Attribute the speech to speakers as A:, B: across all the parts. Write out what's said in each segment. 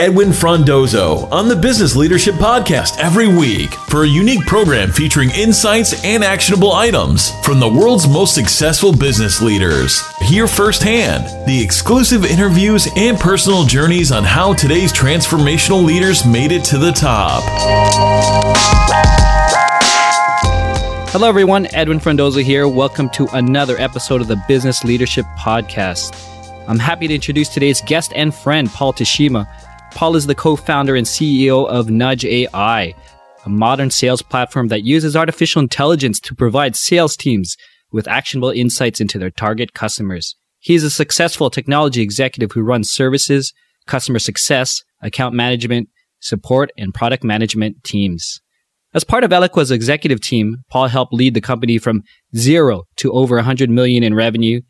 A: Edwin Frondozo on the Business Leadership Podcast every week for a unique program featuring insights and actionable items from the world's most successful business leaders. Hear firsthand the exclusive interviews and personal journeys on how today's transformational leaders made it to the top.
B: Hello, everyone. Edwin Frondozo here. Welcome to another episode of the Business Leadership Podcast. I'm happy to introduce today's guest and friend, Paul Teshima. Paul is the co founder and CEO of Nudge AI, a modern sales platform that uses artificial intelligence to provide sales teams with actionable insights into their target customers. He is a successful technology executive who runs services, customer success, account management, support, and product management teams. As part of Eloqua's executive team, Paul helped lead the company from zero to over 100 million in revenue,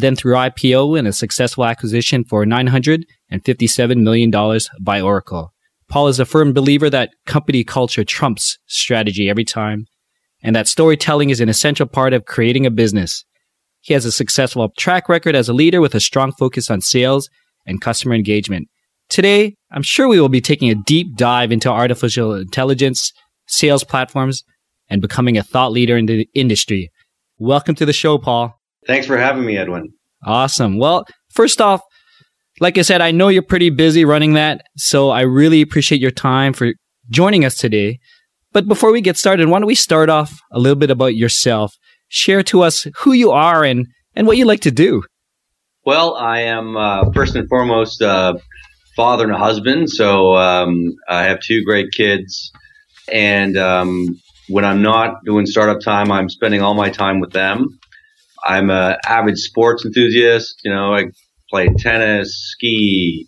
B: then through IPO and a successful acquisition for $957 million by Oracle. Paul is a firm believer that company culture trumps strategy every time, and that storytelling is an essential part of creating a business. He has a successful track record as a leader with a strong focus on sales and customer engagement. Today, I'm sure we will be taking a deep dive into artificial intelligence, sales platforms, and becoming a thought leader in the industry. Welcome to the show, Paul.
C: Thanks for having me, Edwin.
B: Awesome. Well, first off, like I said, I know you're pretty busy running that, so I really appreciate your time for joining us today. But before we get started, why don't we start off a little bit about yourself? Share to us who you are and, and what you like to do.
C: Well, I am uh, first and foremost a uh, father and a husband. So um, I have two great kids. And um, when I'm not doing startup time, I'm spending all my time with them. I'm an avid sports enthusiast. You know, I play tennis, ski,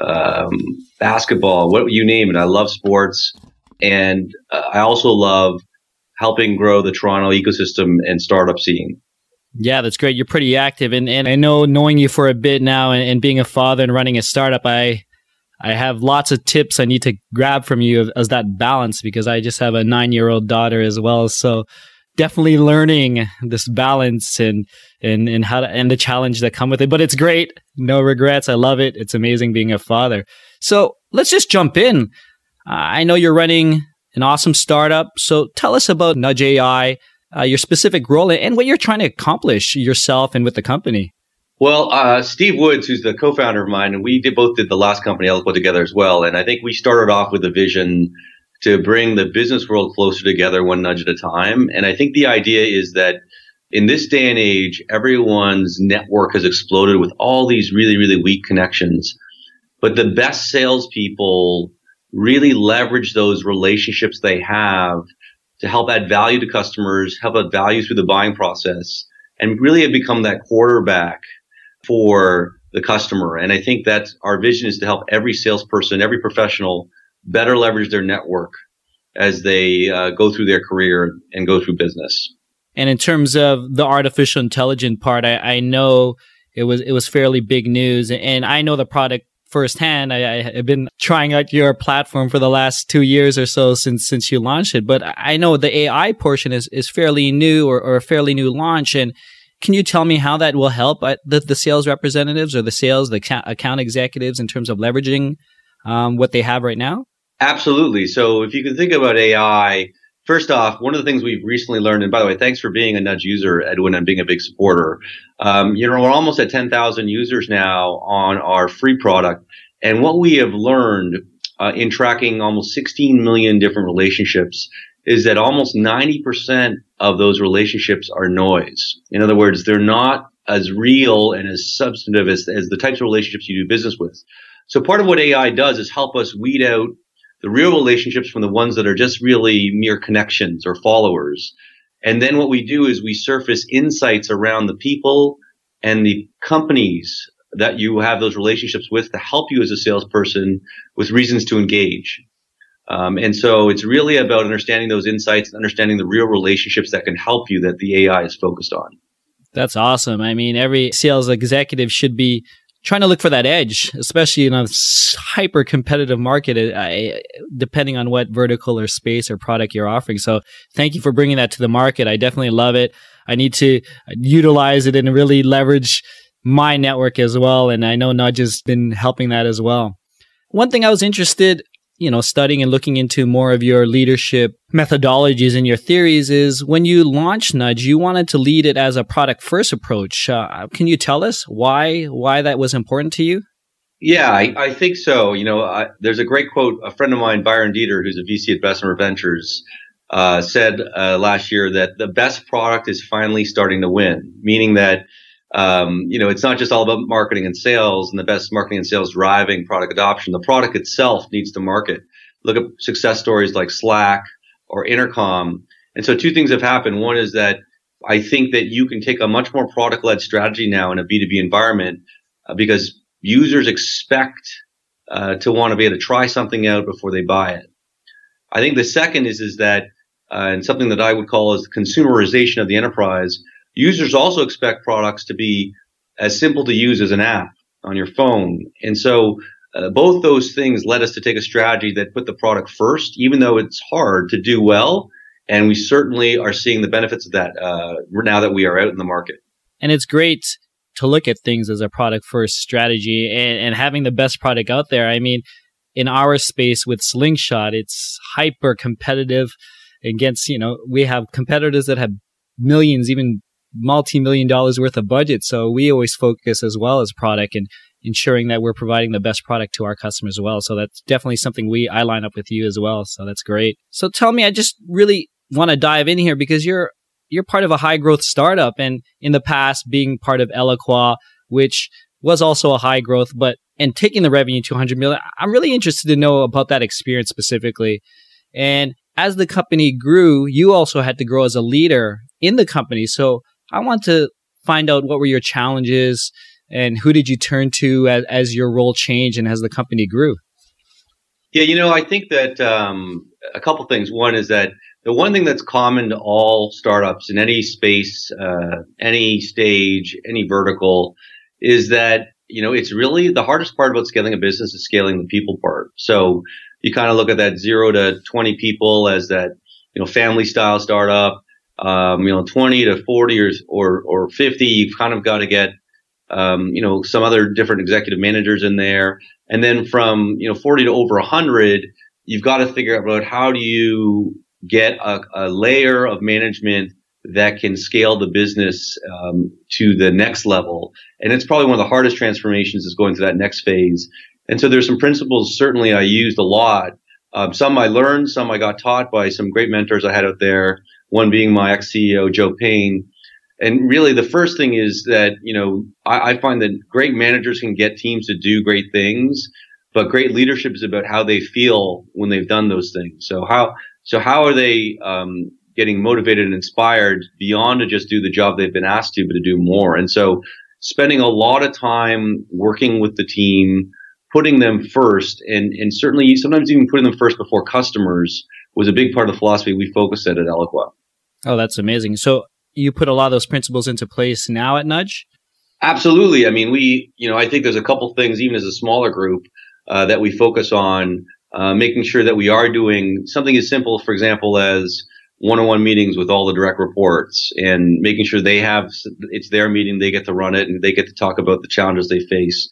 C: um, basketball, what you name it. I love sports, and uh, I also love helping grow the Toronto ecosystem and startup scene.
B: Yeah, that's great. You're pretty active, and and I know knowing you for a bit now, and, and being a father and running a startup, I I have lots of tips I need to grab from you as that balance because I just have a nine year old daughter as well. So definitely learning this balance and, and, and how to, and the challenge that come with it. But it's great. No regrets. I love it. It's amazing being a father. So let's just jump in. Uh, I know you're running an awesome startup. So tell us about Nudge AI, uh, your specific role and what you're trying to accomplish yourself and with the company.
C: Well, uh, Steve Woods, who's the co-founder of mine, and we did both did the last company Eloqua together as well. And I think we started off with a vision to bring the business world closer together, one nudge at a time. And I think the idea is that in this day and age, everyone's network has exploded with all these really, really weak connections. But the best salespeople really leverage those relationships they have to help add value to customers, help add value through the buying process, and really have become that quarterback for the customer. And I think that our vision is to help every salesperson, every professional better leverage their network as they uh, go through their career and go through business.
B: And in terms of the artificial intelligence part, I, I know it was it was fairly big news, and I know the product firsthand. I, I, have been trying out your platform for the last two years or so since since you launched it, but I know the AI portion is is fairly new or, or a fairly new launch, and can you tell me how that will help uh, the, the sales representatives or the sales, the account executives in terms of leveraging um, what they have right now?
C: Absolutely. So if you can think about AI, first off, one of the things we've recently learned, and by the way, thanks for being a Nudge user, Edwin, and being a big supporter. Um, you know, we're almost at 10,000 users now on our free product. And what we have learned uh, in tracking almost 16 million different relationships is that almost 90% of those relationships are noise. In other words, they're not as real and as substantive as, as the types of relationships you do business with. So part of what AI does is help us weed out the real relationships from the ones that are just really mere connections or followers. And then what we do is we surface insights around the people and the companies that you have those relationships with to help you as a salesperson with reasons to engage. Um, and so it's really about understanding those insights and understanding the real relationships that can help you that the AI is focused on.
B: That's awesome. I mean, every sales executive should be trying to look for that edge, especially in a hyper competitive market, uh, depending on what vertical or space or product you're offering. So thank you for bringing that to the market. I definitely love it. I need to utilize it and really leverage my network as well. And I know Nudge has been helping that as well. one thing I was interested, you know, studying and looking into more of your leadership methodologies and your theories is when you launched Nudge, you wanted to lead it as a product first approach. Uh, can you tell us why why that was important to you?
C: Yeah, I, I think so. You know, I, there's a great quote. A friend of mine, Byron Deeter, who's a VC at Bessemer Ventures, uh, said uh, last year that the best product is finally starting to win, meaning that um, you know, it's not just all about marketing and sales and the best marketing and sales driving product adoption. The product itself needs to market. Look at success stories like Slack or Intercom. And so two things have happened. One is that I think that you can take a much more product led strategy now in a B2B environment uh, because users expect uh, to want to be able to try something out before they buy it. I think the second is, is that, uh, and something that I would call is consumerization of the enterprise Users also expect products to be as simple to use as an app on your phone. And so uh, both those things led us to take a strategy that put the product first, even though it's hard to do well. And we certainly are seeing the benefits of that uh, now that we are out in the market.
B: And it's great to look at things as a product first strategy and, and having the best product out there. I mean, in our space with Slingshot, it's hyper competitive against, you know, we have competitors that have millions, even multi-million dollars worth of budget. So we always focus as well as product and ensuring that we're providing the best product to our customers as well. So that's definitely something we I line up with you as well. So that's great. So tell me, I just really want to dive in here because you're you're part of a high growth startup and in the past being part of Eloqua, which was also a high growth, but and taking the revenue to 100 million. I'm really interested to know about that experience specifically. And as the company grew, you also had to grow as a leader in the company. So I want to find out what were your challenges and who did you turn to as, as your role changed and as the company grew?
C: Yeah, you know, I think that um, a couple things. One is that the one thing that's common to all startups in any space, uh, any stage, any vertical, is that you know it's really the hardest part about scaling a business is scaling the people part. So you kind of look at that zero to twenty people as that you know family style startup um, you know, 20 to 40 or, or, or 50, you've kind of got to get, um, you know, some other different executive managers in there. And then from, you know, 40 to over 100, you've got to figure out how do you get a, a layer of management that can scale the business um, to the next level. And it's probably one of the hardest transformations is going to that next phase. And so there's some principles certainly I used a lot. Um, some I learned, some I got taught by some great mentors I had out there one being my ex CEO, Joe Payne. And really, the first thing is that, you know, I, I, find that great managers can get teams to do great things, but great leadership is about how they feel when they've done those things. So how, so how are they, um, getting motivated and inspired beyond to just do the job they've been asked to, but to do more? And so spending a lot of time working with the team, putting them first and, and certainly sometimes even putting them first before customers was a big part of the philosophy we focused at at Eloqua.
B: Oh, that's amazing. So you put a lot of those principles into place now at Nudge?
C: Absolutely. I mean, we, you know, I think there's a couple things, even as a smaller group, uh, that we focus on, uh, making sure that we are doing something as simple, for example, as one-on-one meetings with all the direct reports and making sure they have, it's their meeting, they get to run it and they get to talk about the challenges they face.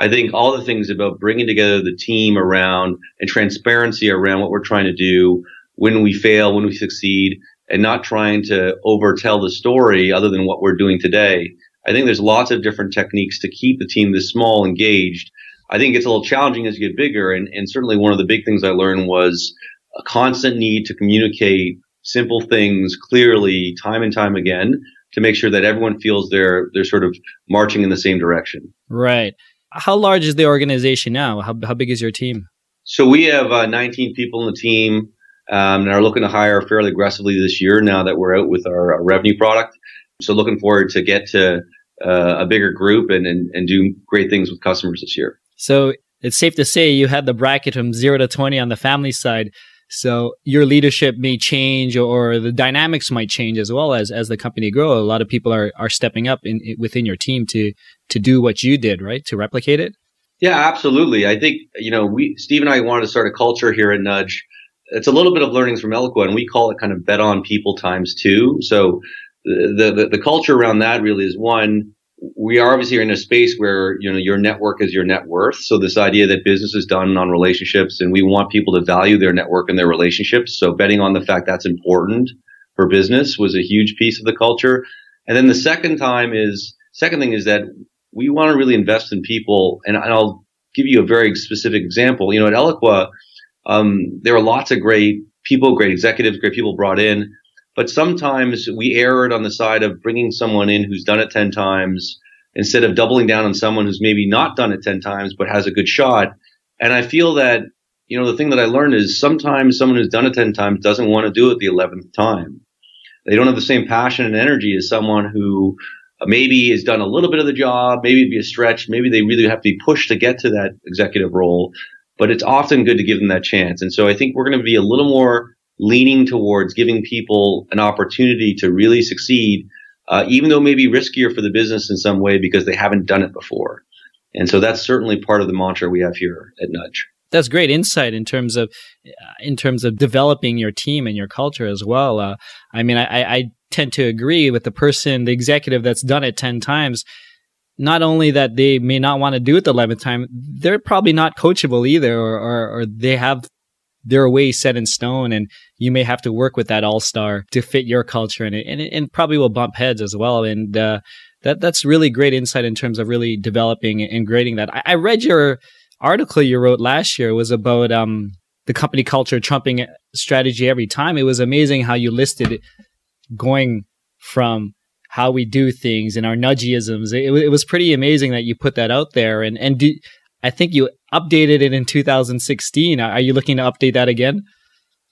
C: I think all the things about bringing together the team around and transparency around what we're trying to do, when we fail, when we succeed, and not trying to overtell the story other than what we're doing today. I think there's lots of different techniques to keep the team this small engaged. I think it's a little challenging as you get bigger. And, and certainly one of the big things I learned was a constant need to communicate simple things clearly time and time again to make sure that everyone feels they're, they're sort of marching in the same direction.
B: Right. How large is the organization now? How, how big is your team?
C: So we have uh, 19 people in the team um, and are looking to hire fairly aggressively this year now that we're out with our, our revenue product. So looking forward to get to uh, a bigger group and, and, and do great things with customers this year.
B: So it's safe to say you had the bracket from zero to 20 on the family side. So your leadership may change or the dynamics might change as well as, as the company grow. A lot of people are, are stepping up in, within your team to, to do what you did, right? To replicate it.
C: Yeah, absolutely. I think, you know, we, Steve and I wanted to start a culture here at Nudge it's a little bit of learnings from Eloqua, and we call it kind of bet on people times two. So the, the, the culture around that really is one, we are obviously in a space where you know your network is your net worth. So this idea that business is done on relationships, and we want people to value their network and their relationships. So betting on the fact that's important for business was a huge piece of the culture. And then the second time is second thing is that we want to really invest in people. And I'll give you a very specific example. You know, at Eloqua, um, there are lots of great people, great executives, great people brought in. But sometimes we erred on the side of bringing someone in who's done it 10 times instead of doubling down on someone who's maybe not done it 10 times but has a good shot. And I feel that, you know, the thing that I learned is sometimes someone who's done it 10 times doesn't want to do it the 11th time. They don't have the same passion and energy as someone who maybe has done a little bit of the job, maybe it'd be a stretch, maybe they really have to be pushed to get to that executive role. But it's often good to give them that chance. And so I think we're going to be a little more leaning towards giving people an opportunity to really succeed, uh, even though it may be riskier for the business in some way because they haven't done it before. And so that's certainly part of the mantra we have here at Nudge.
B: That's great insight in terms of in terms of developing your team and your culture as well. Uh, I mean, I, I tend to agree with the person, the executive that's done it ten times not only that they may not want to do it the 11th time, they're probably not coachable either, or, or, or, they have their way set in stone and you may have to work with that all-star to fit your culture and, it, and probably will bump heads as well and uh, that that's really great insight in terms of really developing and grading that. I, I read your article you wrote last year was about um, the company culture trumping strategy every time. It was amazing how you listed going from how we do things and our nudgeisms it, it was pretty amazing that you put that out there and and do, I think you updated it in 2016. Are you looking to update that again?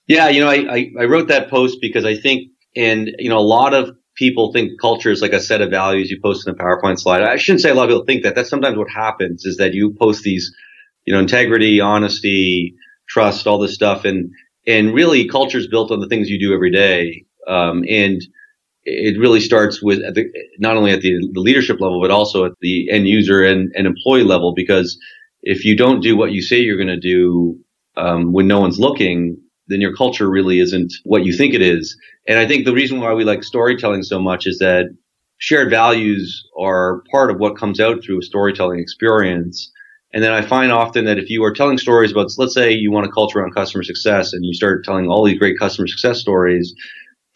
C: Yeah, you know, I, I, I wrote that post because I think, and you know, a lot of people think culture is like a set of values you post in a PowerPoint slide. I shouldn't say a lot of people think that. That's sometimes what happens is that you post these, you know, integrity, honesty, trust, all this stuff, and and really culture is built on the things you do every day. Um, and it really starts with the, not only at the, the, leadership level, but also at the end user and, and employee level, because if you don't do what you say you're going to do um, when no one's looking, then your culture really isn't what you think it is. And I think the reason why we like storytelling so much is that shared values are part of what comes out through a storytelling experience. And then I find often that if you are telling stories about, let's say you want a culture around customer success and you start telling all these great customer success stories,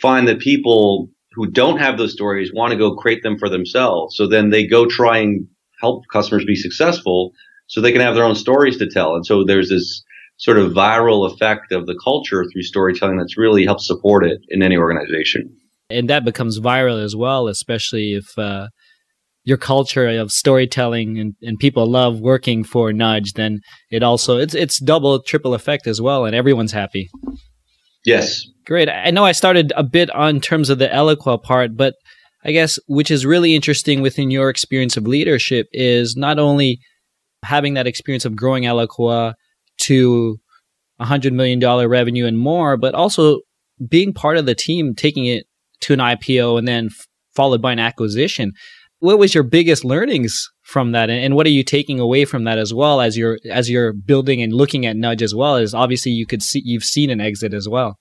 C: find that people who don't have those stories want to go create them for themselves. So then they go try and help customers be successful so they can have their own stories to tell. And so there's this sort of viral effect of the culture through storytelling that's really helps support it in any organization.
B: And that becomes viral as well, especially if uh, your culture of storytelling and, and people love working for Nudge, then it also it's it's double, triple effect as well, and everyone's happy.
C: Yes.
B: Great. I know I started a bit on terms of the Eloqua part, but I guess which is really interesting within your experience of leadership is not only having that experience of growing Eloqua to a hundred million dollar revenue and more, but also being part of the team, taking it to an IPO and then f- followed by an acquisition. What was your biggest learnings from that, and what are you taking away from that as well as you're as you're building and looking at Nudge as well? is obviously you could see you've seen an exit as well.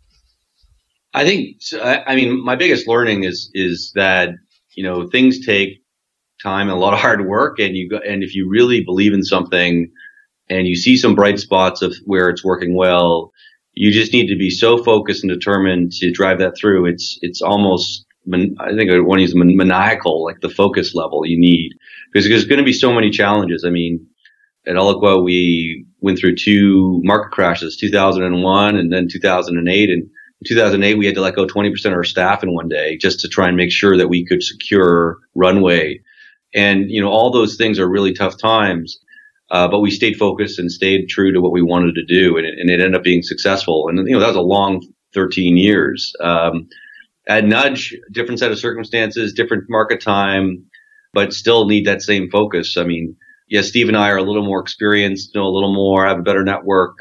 C: I think I mean my biggest learning is is that you know things take time and a lot of hard work and you go, and if you really believe in something and you see some bright spots of where it's working well, you just need to be so focused and determined to drive that through. It's it's almost I think I want to use maniacal, like the focus level you need because there's going to be so many challenges. I mean, at Eloqua, we went through two market crashes, 2001 and then 2008. And in 2008, we had to let go 20% of our staff in one day just to try and make sure that we could secure runway and, you know, all those things are really tough times. Uh, but we stayed focused and stayed true to what we wanted to do. And it, and it ended up being successful. And, you know, that was a long 13 years. Um, at Nudge, different set of circumstances, different market time, but still need that same focus. I mean, yes, Steve and I are a little more experienced, know a little more, have a better network,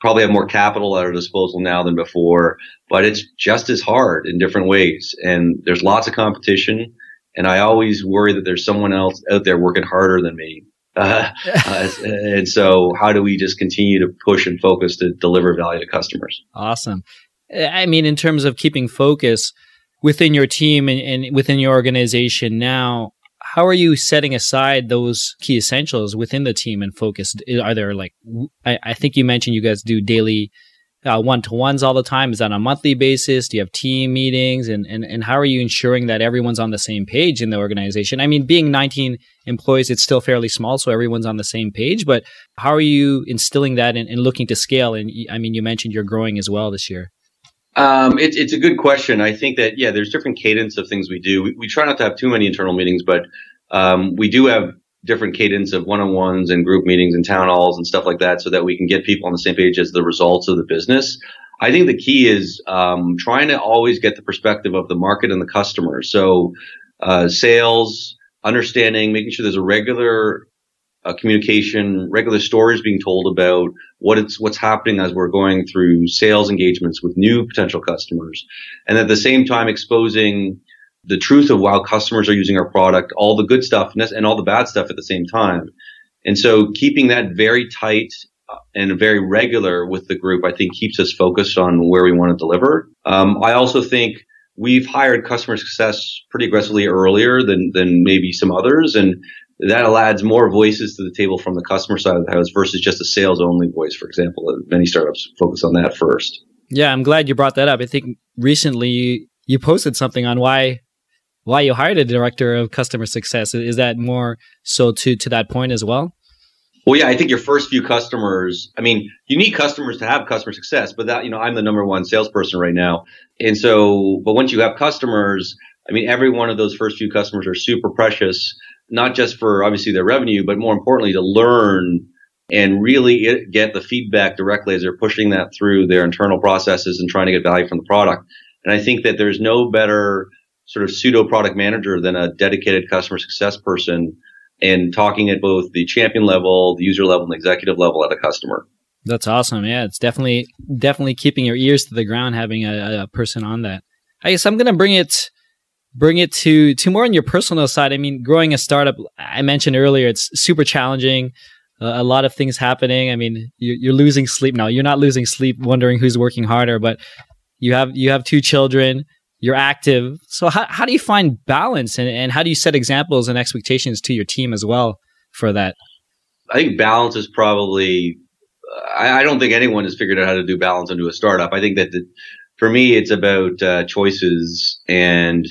C: probably have more capital at our disposal now than before, but it's just as hard in different ways. And there's lots of competition. And I always worry that there's someone else out there working harder than me. Uh, uh, and so how do we just continue to push and focus to deliver value to customers?
B: Awesome. I mean, in terms of keeping focus within your team and, and within your organization now, how are you setting aside those key essentials within the team and focus? Are there like, I, I think you mentioned you guys do daily uh, one to ones all the time? Is that on a monthly basis? Do you have team meetings? And, and, and how are you ensuring that everyone's on the same page in the organization? I mean, being 19 employees, it's still fairly small, so everyone's on the same page. But how are you instilling that and, and looking to scale? And I mean, you mentioned you're growing as well this year.
C: Um, it, it's a good question. I think that yeah, there's different cadence of things we do. We, we try not to have too many internal meetings, but um, we do have different cadence of one-on-ones and group meetings and town halls and stuff like that, so that we can get people on the same page as the results of the business. I think the key is um, trying to always get the perspective of the market and the customer. So uh, sales, understanding, making sure there's a regular uh, communication, regular stories being told about what it's what's happening as we're going through sales engagements with new potential customers, and at the same time exposing the truth of how customers are using our product, all the good stuff and all the bad stuff at the same time. And so keeping that very tight uh, and very regular with the group, I think keeps us focused on where we want to deliver. Um, I also think we've hired customer success pretty aggressively earlier than, than maybe some others. And that adds more voices to the table from the customer side of the house versus just a sales only voice, for example. Many startups focus on that first.
B: Yeah, I'm glad you brought that up. I think recently you posted something on why why you hired a director of customer success. Is that more so to to that point as well?
C: Well, yeah, I think your first few customers, I mean, you need customers to have customer success, but that, you know, I'm the number one salesperson right now. And so, but once you have customers, I mean, every one of those first few customers are super precious, not just for obviously their revenue, but more importantly to learn and really get the feedback directly as they're pushing that through their internal processes and trying to get value from the product. And I think that there's no better sort of pseudo product manager than a dedicated customer success person and talking at both the champion level, the user level, and the executive level at a customer.
B: That's awesome. Yeah, it's definitely definitely keeping your ears to the ground, having a, a person on that. I guess I'm gonna bring it bring it to to more on your personal side. I mean, growing a startup, I mentioned earlier, it's super challenging. Uh, a lot of things happening. I mean, you, you're losing sleep now. You're not losing sleep, wondering who's working harder, but you have you have two children you're active. So how, how do you find balance and, and how do you set examples and expectations to your team as well for that?
C: I think balance is probably, I, I don't think anyone has figured out how to do balance into a startup. I think that the, for me, it's about uh, choices. And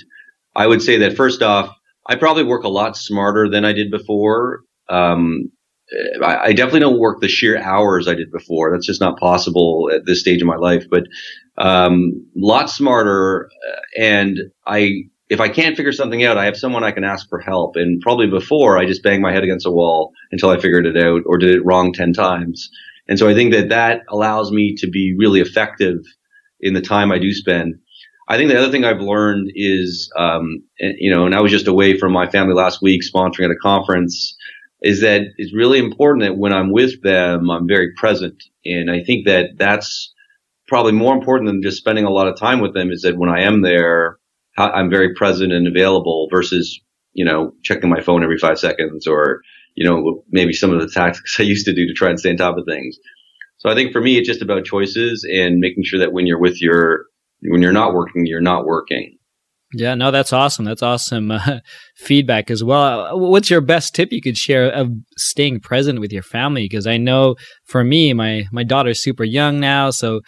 C: I would say that first off, I probably work a lot smarter than I did before. Um, I, I, definitely don't work the sheer hours I did before. That's just not possible at this stage of my life. But um, lot smarter. Uh, and I, if I can't figure something out, I have someone I can ask for help. And probably before, I just banged my head against a wall until I figured it out or did it wrong 10 times. And so I think that that allows me to be really effective in the time I do spend. I think the other thing I've learned is, um, you know, and I was just away from my family last week sponsoring at a conference, is that it's really important that when I'm with them, I'm very present. And I think that that's probably more important than just spending a lot of time with them is that when I am there, I'm very present and available versus, you know, checking my phone every five seconds or, you know, maybe some of the tactics I used to do to try and stay on top of things. So I think for me, it's just about choices and making sure that when you're with your, when you're not working, you're not working.
B: Yeah, no, that's awesome. That's awesome uh, feedback as well. What's your best tip you could share of staying present with your family? Because I know for me, my my daughter's super young now, so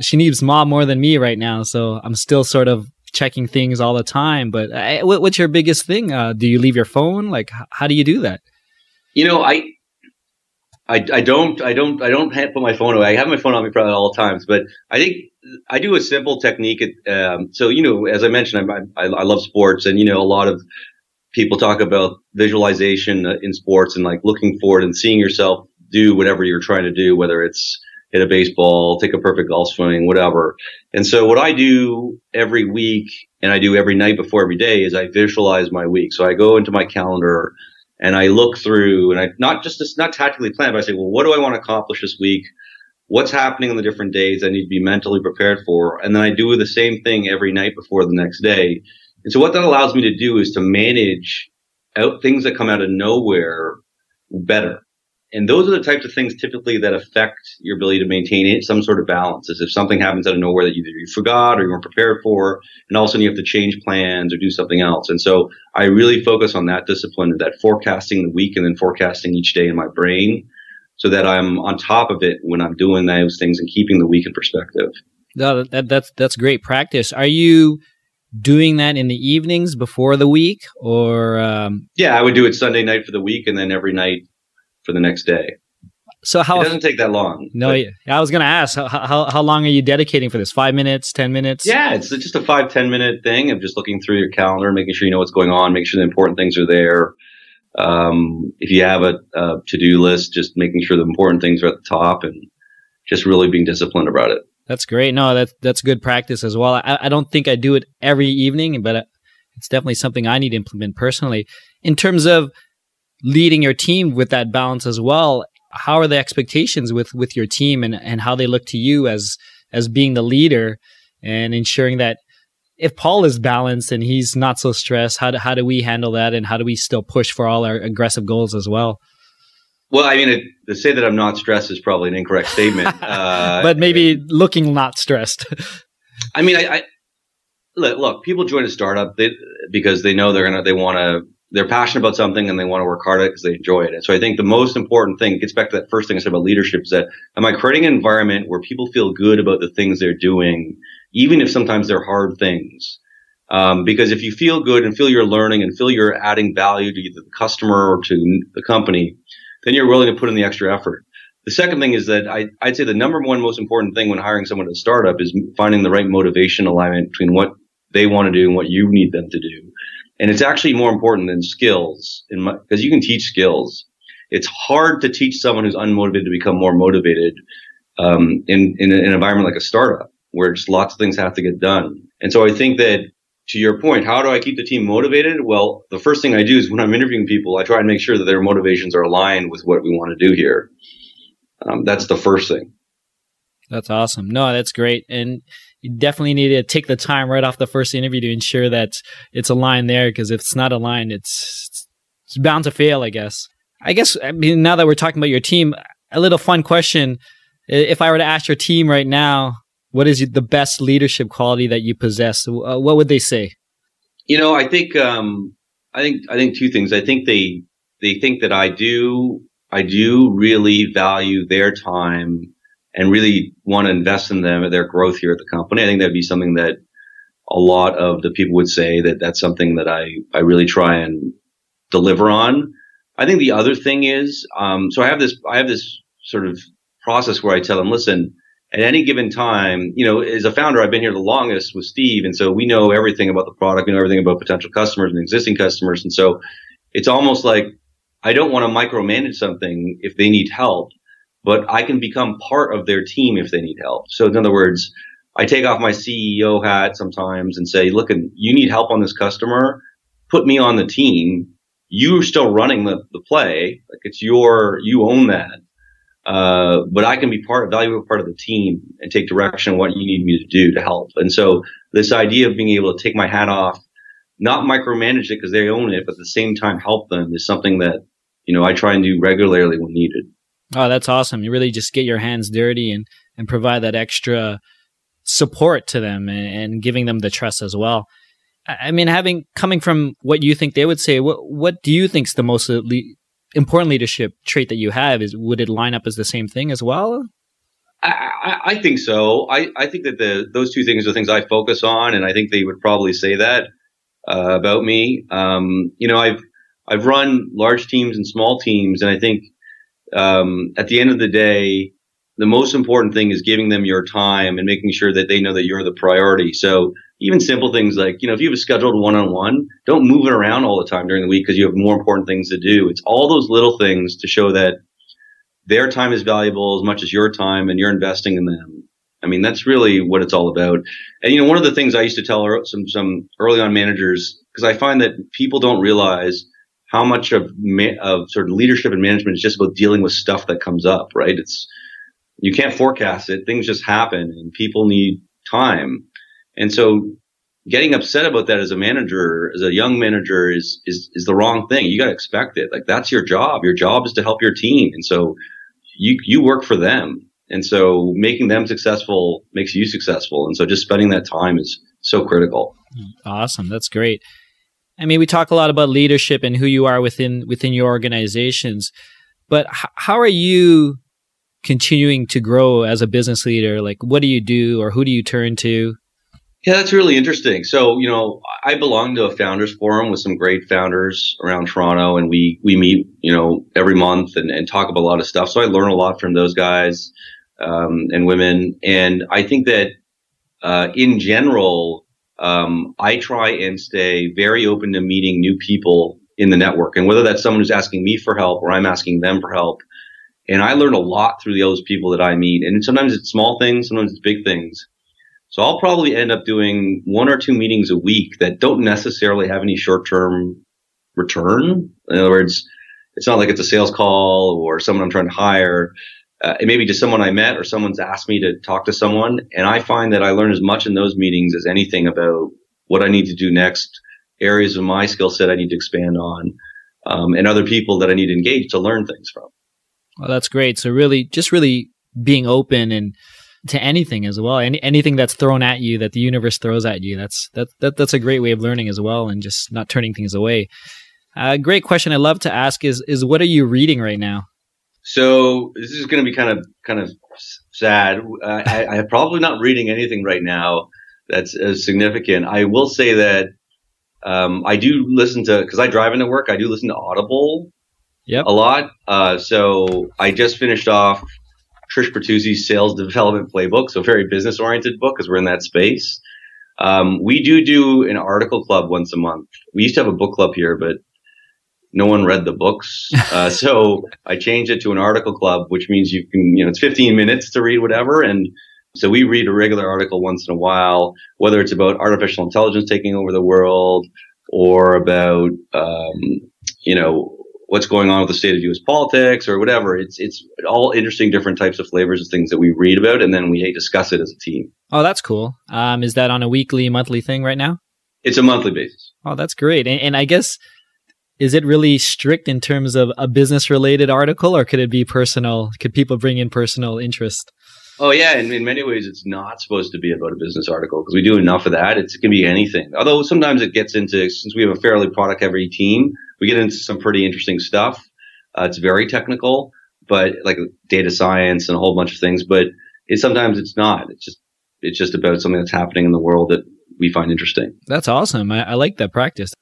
B: she needs mom more than me right now, so I'm still sort of checking things all the time. But I, uh, what's your biggest thing? Uh, do you leave your phone? Like, how do you do that?
C: You know, I, I, I don't, I don't, I don't put my phone away. I have my phone on me probably all times, but I think I do a simple technique. Um, so, you know, as I mentioned, I, I, I love sports and, you know, a lot of people talk about visualization uh, in sports and like looking forward and seeing yourself do whatever you're trying to do, whether it's, hit a baseball, take a perfect golf swing, whatever. And so what I do every week and I do every night before every day is I visualize my week. So I go into my calendar and I look through and I not just, it's not tactically planned, but I say, well, what do I want to accomplish this week? What's happening on the different days I need to be mentally prepared for? And then I do the same thing every night before the next day. And so what that allows me to do is to manage out things that come out of nowhere better and those are the types of things typically that affect your ability to maintain some sort of balance. As if something happens out of nowhere that either you forgot or you weren't prepared for, and all of a sudden you have to change plans or do something else. And so I really focus on that discipline, of that forecasting the week and then forecasting each day in my brain, so that I'm on top of it when I'm doing those things and keeping the week in perspective.
B: No, that, that's that's great practice. Are you doing that in the evenings before the week, or um...
C: yeah, I would do it Sunday night for the week, and then every night for the next day.
B: So how
C: it doesn't take that long.
B: No, I was going to ask how, how how long are you dedicating for this? Five minutes, ten minutes?
C: Yeah, it's just a five ten minute thing of just looking through your calendar, making sure you know what's going on, making sure the important things are there. Um, if you have a, a to do list, just making sure the important things are at the top, and just really being disciplined about it.
B: That's great. No, that's that's good practice as well. I, I don't think I do it every evening, but it's definitely something I need to implement personally. In terms of leading your team with that balance as well. How are the expectations with with your team and and how they look to you as as being the leader and ensuring that if Paul is balanced and he's not so stressed, how do, how do we handle that and how do we still push for all our aggressive goals as well?
C: Well, I mean, it, to say that I'm not stressed is probably an incorrect statement.
B: Uh, but maybe looking not stressed.
C: I mean, I, I look, look, people join a startup they, because they know they're gonna, they want to they're passionate about something and they want to work hard at it because they enjoy it. And so I think the most important thing gets back to that first thing I said about leadership is that am I creating an environment where people feel good about the things they're doing, even if sometimes they're hard things? Um, because if you feel good and feel you're learning and feel you're adding value to either the customer or to the company, then you're willing to put in the extra effort. The second thing is that I, I'd say the number one most important thing when hiring someone at a startup is finding the right motivation alignment between what they want to do and what you need them to do. And it's actually more important than skills because you can teach skills. It's hard to teach someone who's unmotivated to become more motivated um, in, in an environment like a startup where just lots of things have to get done. And so I think that to your point, how do I keep the team motivated? Well, the first thing I do is when I'm interviewing people, I try and make sure that their motivations are aligned with what we want to do here. Um, that's the first thing.
B: That's awesome. No, that's great. And you definitely need to take the time right off the first interview to ensure that it's aligned there because if it's not aligned, it's, it's bound to fail, I guess. I guess, I mean, now that we're talking about your team, a little fun question. If I were to ask your team right now, what is the best leadership quality that you possess? Uh, what would they say?
C: You know, I think, um, I think, I think two things. I think they, they think that I do, I do really value their time and really want to invest in them their growth here at the company. I think that'd be something that a lot of the people would say that that's something that I, I really try and deliver on. I think the other thing is, um, so I have this, I have this sort of process where I tell them, listen, at any given time, you know, as a founder, I've been here the longest with Steve. And so we know everything about the product, we know everything about potential customers and existing customers. And so it's almost like I don't want to micromanage something if they need help but I can become part of their team if they need help. So in other words, I take off my CEO hat sometimes and say, look, you need help on this customer. Put me on the team. You're still running the, the play. Like it's your, you own that. Uh, but I can be part, valuable part of the team and take direction on what you need me to do to help. And so this idea of being able to take my hat off, not micromanage it because they own it, but at the same time help them is something that, you know, I try and do regularly when needed.
B: Oh, that's awesome. You really just get your hands dirty and, and provide that extra support to them and, and giving them the trust as well. I mean, having coming from what you think they would say, what what do you think is the most le- important leadership trait that you have? Is would it line up as the same thing as well?
C: I, I think so. I, I think that the those two things are things I focus on, and I think they would probably say that uh, about me. Um, you know, I've I've run large teams and small teams, and I think um, at the end of the day, the most important thing is giving them your time and making sure that they know that you're the priority. So even simple things like, you know, if you have a scheduled one on one, don't move it around all the time during the week because you have more important things to do. It's all those little things to show that their time is valuable as much as your time and you're investing in them. I mean, that's really what it's all about. And, you know, one of the things I used to tell some, some early on managers, because I find that people don't realize how much of ma- of sort of leadership and management is just about dealing with stuff that comes up, right? It's you can't forecast it; things just happen, and people need time. And so, getting upset about that as a manager, as a young manager is, is, is the wrong thing. You got to expect it. Like that's your job. Your job is to help your team. And so you, you work for them. And so making them successful makes you successful. And so just spending that time is so critical.
B: Awesome. That's great. I mean, we talk a lot about leadership and who you are within within your organizations, but h- how are you continuing to grow as a business leader? Like, what do you do, or who do you turn to?
C: Yeah, that's really interesting. So, you know, I belong to a founders forum with some great founders around Toronto, and we we meet, you know, every month and, and talk about a lot of stuff. So I learn a lot from those guys um, and women, and I think that uh, in general, um, I try and stay very open to meeting new people in the network, and whether that's someone who's asking me for help or I'm asking them for help. And I learn a lot through those people that I meet, and sometimes it's small things, sometimes it's big things. So I'll probably end up doing one or two meetings a week that don't necessarily have any short term return. In other words, it's not like it's a sales call or someone I'm trying to hire. Uh, it may be just someone I met or someone's asked me to talk to someone. And I find that I learn as much in those meetings as anything about what I need to do next, areas of my skill set I need to expand on, um, and other people that I need to engage to learn things from.
B: Well, that's great. So really, just really being open and to anything as well. Any, anything that's thrown at you that the universe throws at you. That's that, that that's a great way of learning as well, and just not turning things away. A uh, great question I love to ask is is what are you reading right now?
C: So this is going to be kind of kind of sad. Uh, I, I'm probably not reading anything right now that's as significant. I will say that um, I do listen to because I drive into work. I do listen to Audible
B: yep.
C: a lot. Uh, so I just finished off Trish Bertuzzi's Sales Development Playbook, so very business oriented book because we're in that space. Um, we do do an article club once a month. We used to have a book club here, but no one read the books. Uh, so I changed it to an article club, which means you can, you know, it's 15 minutes to read whatever. And so we read a regular article once in a while, whether it's about artificial intelligence taking over the world or about, um, you know, what's going on with the state of U.S. politics or whatever. It's it's all interesting, different types of flavors of things that we read about, and then we discuss it as a team.
B: Oh, that's cool. Um, is that on a weekly, monthly thing right now?
C: It's a monthly basis.
B: Oh, that's great. And, and I guess is it really strict in terms of a business related article, or could it be personal? Could people bring in personal interest?
C: Oh yeah, in, in many ways, it's not supposed to be about a business article because we do enough of that. It's, it can be anything. Although sometimes it gets into since we have a fairly product heavy team, we get into some pretty interesting stuff. Uh, it's very technical, but like data science and a whole bunch of things. But it sometimes it's not. It's just it's just about something that's happening in the world that we find interesting.
B: That's awesome. I, I like that practice.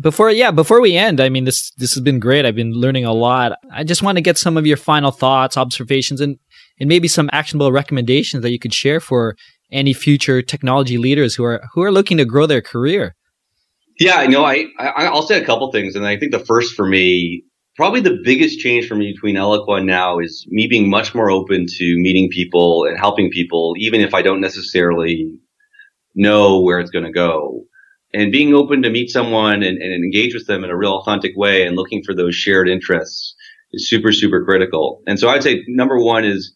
B: Before yeah, before we end, I mean this this has been great. I've been learning a lot. I just want to get some of your final thoughts, observations, and and maybe some actionable recommendations that you could share for any future technology leaders who are who are looking to grow their career.
C: Yeah, I know. I, I will say a couple things, and I think the first for me, probably the biggest change for me between Eloqua and now is me being much more open to meeting people and helping people, even if I don't necessarily know where it's going to go. And being open to meet someone and, and engage with them in a real authentic way and looking for those shared interests is super, super critical. And so I'd say number one is,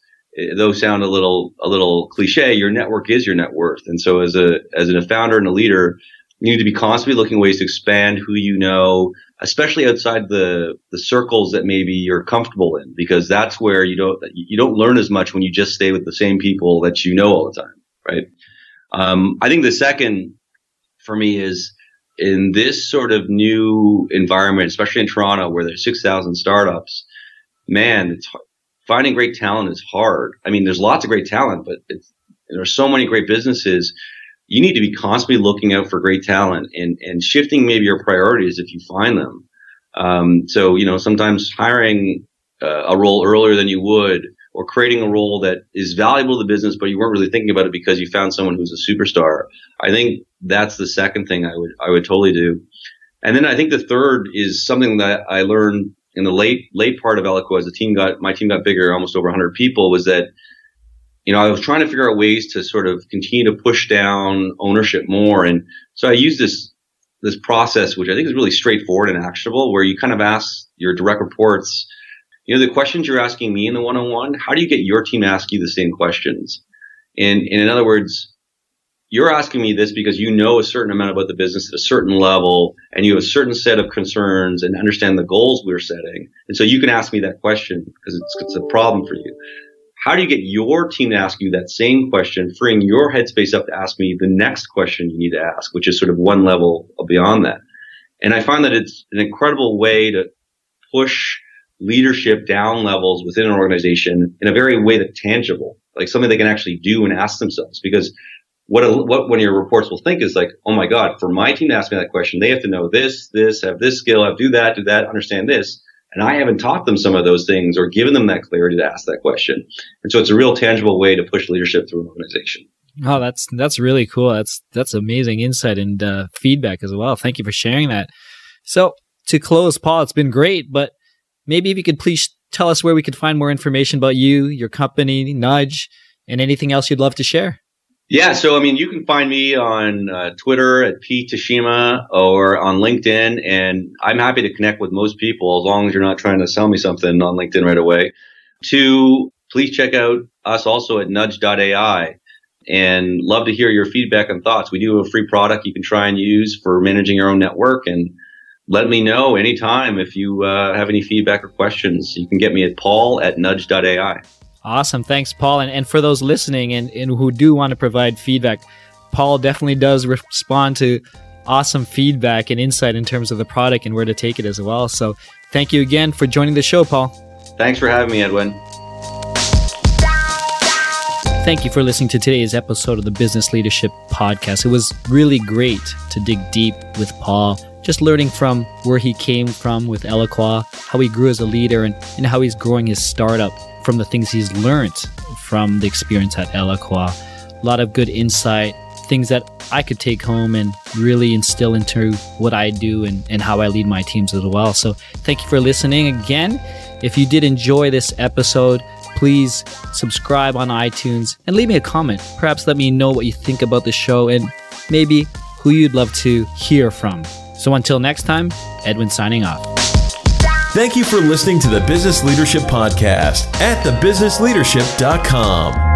C: those sound a little, a little cliche, your network is your net worth. And so as a, as a founder and a leader, you need to be constantly looking ways to expand who you know, especially outside the the circles that maybe you're comfortable in, because that's where you don't you don't learn as much when you just stay with the same people that you know all the time, right? Um, I think the second for me is in this sort of new environment, especially in Toronto, where there's six thousand startups. Man, it's finding great talent is hard. I mean, there's lots of great talent, but there are so many great businesses you need to be constantly looking out for great talent and, and shifting maybe your priorities if you find them. Um, so, you know, sometimes hiring uh, a role earlier than you would or creating a role that is valuable to the business, but you weren't really thinking about it because you found someone who's a superstar. I think that's the second thing I would, I would totally do. And then I think the third is something that I learned in the late, late part of Eloqua as the team got, my team got bigger, almost over 100 people was that you know, I was trying to figure out ways to sort of continue to push down ownership more. And so I used this, this process, which I think is really straightforward and actionable, where you kind of ask your direct reports, you know, the questions you're asking me in the one-on-one, how do you get your team to ask you the same questions? And, and in other words, you're asking me this because you know a certain amount about the business at a certain level and you have a certain set of concerns and understand the goals we're setting. And so you can ask me that question because it's, it's a problem for you. How do you get your team to ask you that same question, freeing your headspace up to ask me the next question you need to ask, which is sort of one level beyond that? And I find that it's an incredible way to push leadership down levels within an organization in a very way that's tangible, like something they can actually do and ask themselves. Because what, a, what one of your reports will think is like, oh my God, for my team to ask me that question, they have to know this, this, have this skill, have do that, do that, understand this. And I haven't taught them some of those things or given them that clarity to ask that question. And so it's a real tangible way to push leadership through an organization.
B: Oh, that's that's really cool. That's that's amazing insight and uh, feedback as well. Thank you for sharing that. So to close, Paul, it's been great, but maybe if you could please tell us where we could find more information about you, your company, Nudge, and anything else you'd love to share.
C: Yeah, so I mean, you can find me on uh, Twitter at P Teshima or on LinkedIn, and I'm happy to connect with most people as long as you're not trying to sell me something on LinkedIn right away. Two, please check out us also at Nudge.ai, and love to hear your feedback and thoughts. We do have a free product you can try and use for managing your own network, and let me know anytime if you uh, have any feedback or questions. You can get me at Paul at Nudge.ai.
B: Awesome. Thanks, Paul. And, and for those listening and, and who do want to provide feedback, Paul definitely does respond to awesome feedback and insight in terms of the product and where to take it as well. So thank you again for joining the show, Paul.
C: Thanks for having me, Edwin.
B: Thank you for listening to today's episode of the Business Leadership Podcast. It was really great to dig deep with Paul, just learning from where he came from with Eloqua, how he grew as a leader, and, and how he's growing his startup from the things he's learned from the experience at Eloqua. A lot of good insight, things that I could take home and really instill into what I do and, and how I lead my teams as well. So thank you for listening again. If you did enjoy this episode, please subscribe on iTunes and leave me a comment. Perhaps let me know what you think about the show and maybe who you'd love to hear from. So until next time, Edwin signing off.
A: Thank you for listening to the Business Leadership Podcast at thebusinessleadership.com.